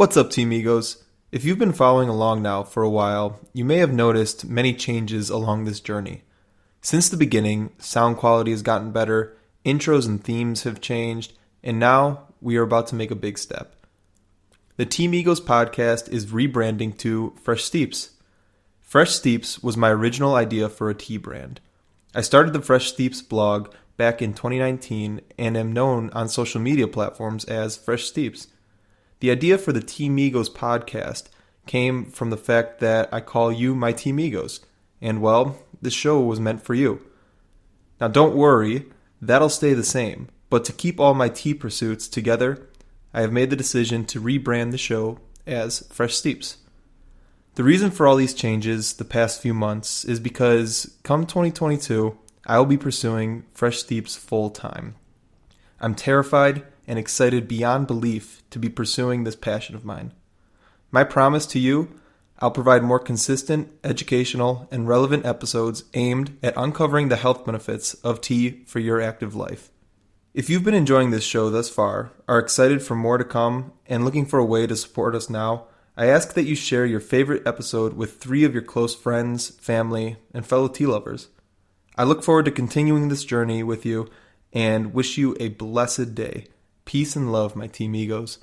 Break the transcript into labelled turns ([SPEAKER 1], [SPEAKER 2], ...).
[SPEAKER 1] What's up, Team Egos? If you've been following along now for a while, you may have noticed many changes along this journey. Since the beginning, sound quality has gotten better, intros and themes have changed, and now we are about to make a big step. The Team Egos podcast is rebranding to Fresh Steeps. Fresh Steeps was my original idea for a tea brand. I started the Fresh Steeps blog back in 2019 and am known on social media platforms as Fresh Steeps. The idea for the Team Egos podcast came from the fact that I call you my Team Egos, and well, this show was meant for you. Now, don't worry, that'll stay the same, but to keep all my tea pursuits together, I have made the decision to rebrand the show as Fresh Steeps. The reason for all these changes the past few months is because come 2022, I will be pursuing Fresh Steeps full time. I'm terrified and excited beyond belief to be pursuing this passion of mine. My promise to you I'll provide more consistent, educational, and relevant episodes aimed at uncovering the health benefits of tea for your active life. If you've been enjoying this show thus far, are excited for more to come, and looking for a way to support us now, I ask that you share your favorite episode with three of your close friends, family, and fellow tea lovers. I look forward to continuing this journey with you and wish you a blessed day. Peace and love, my team egos.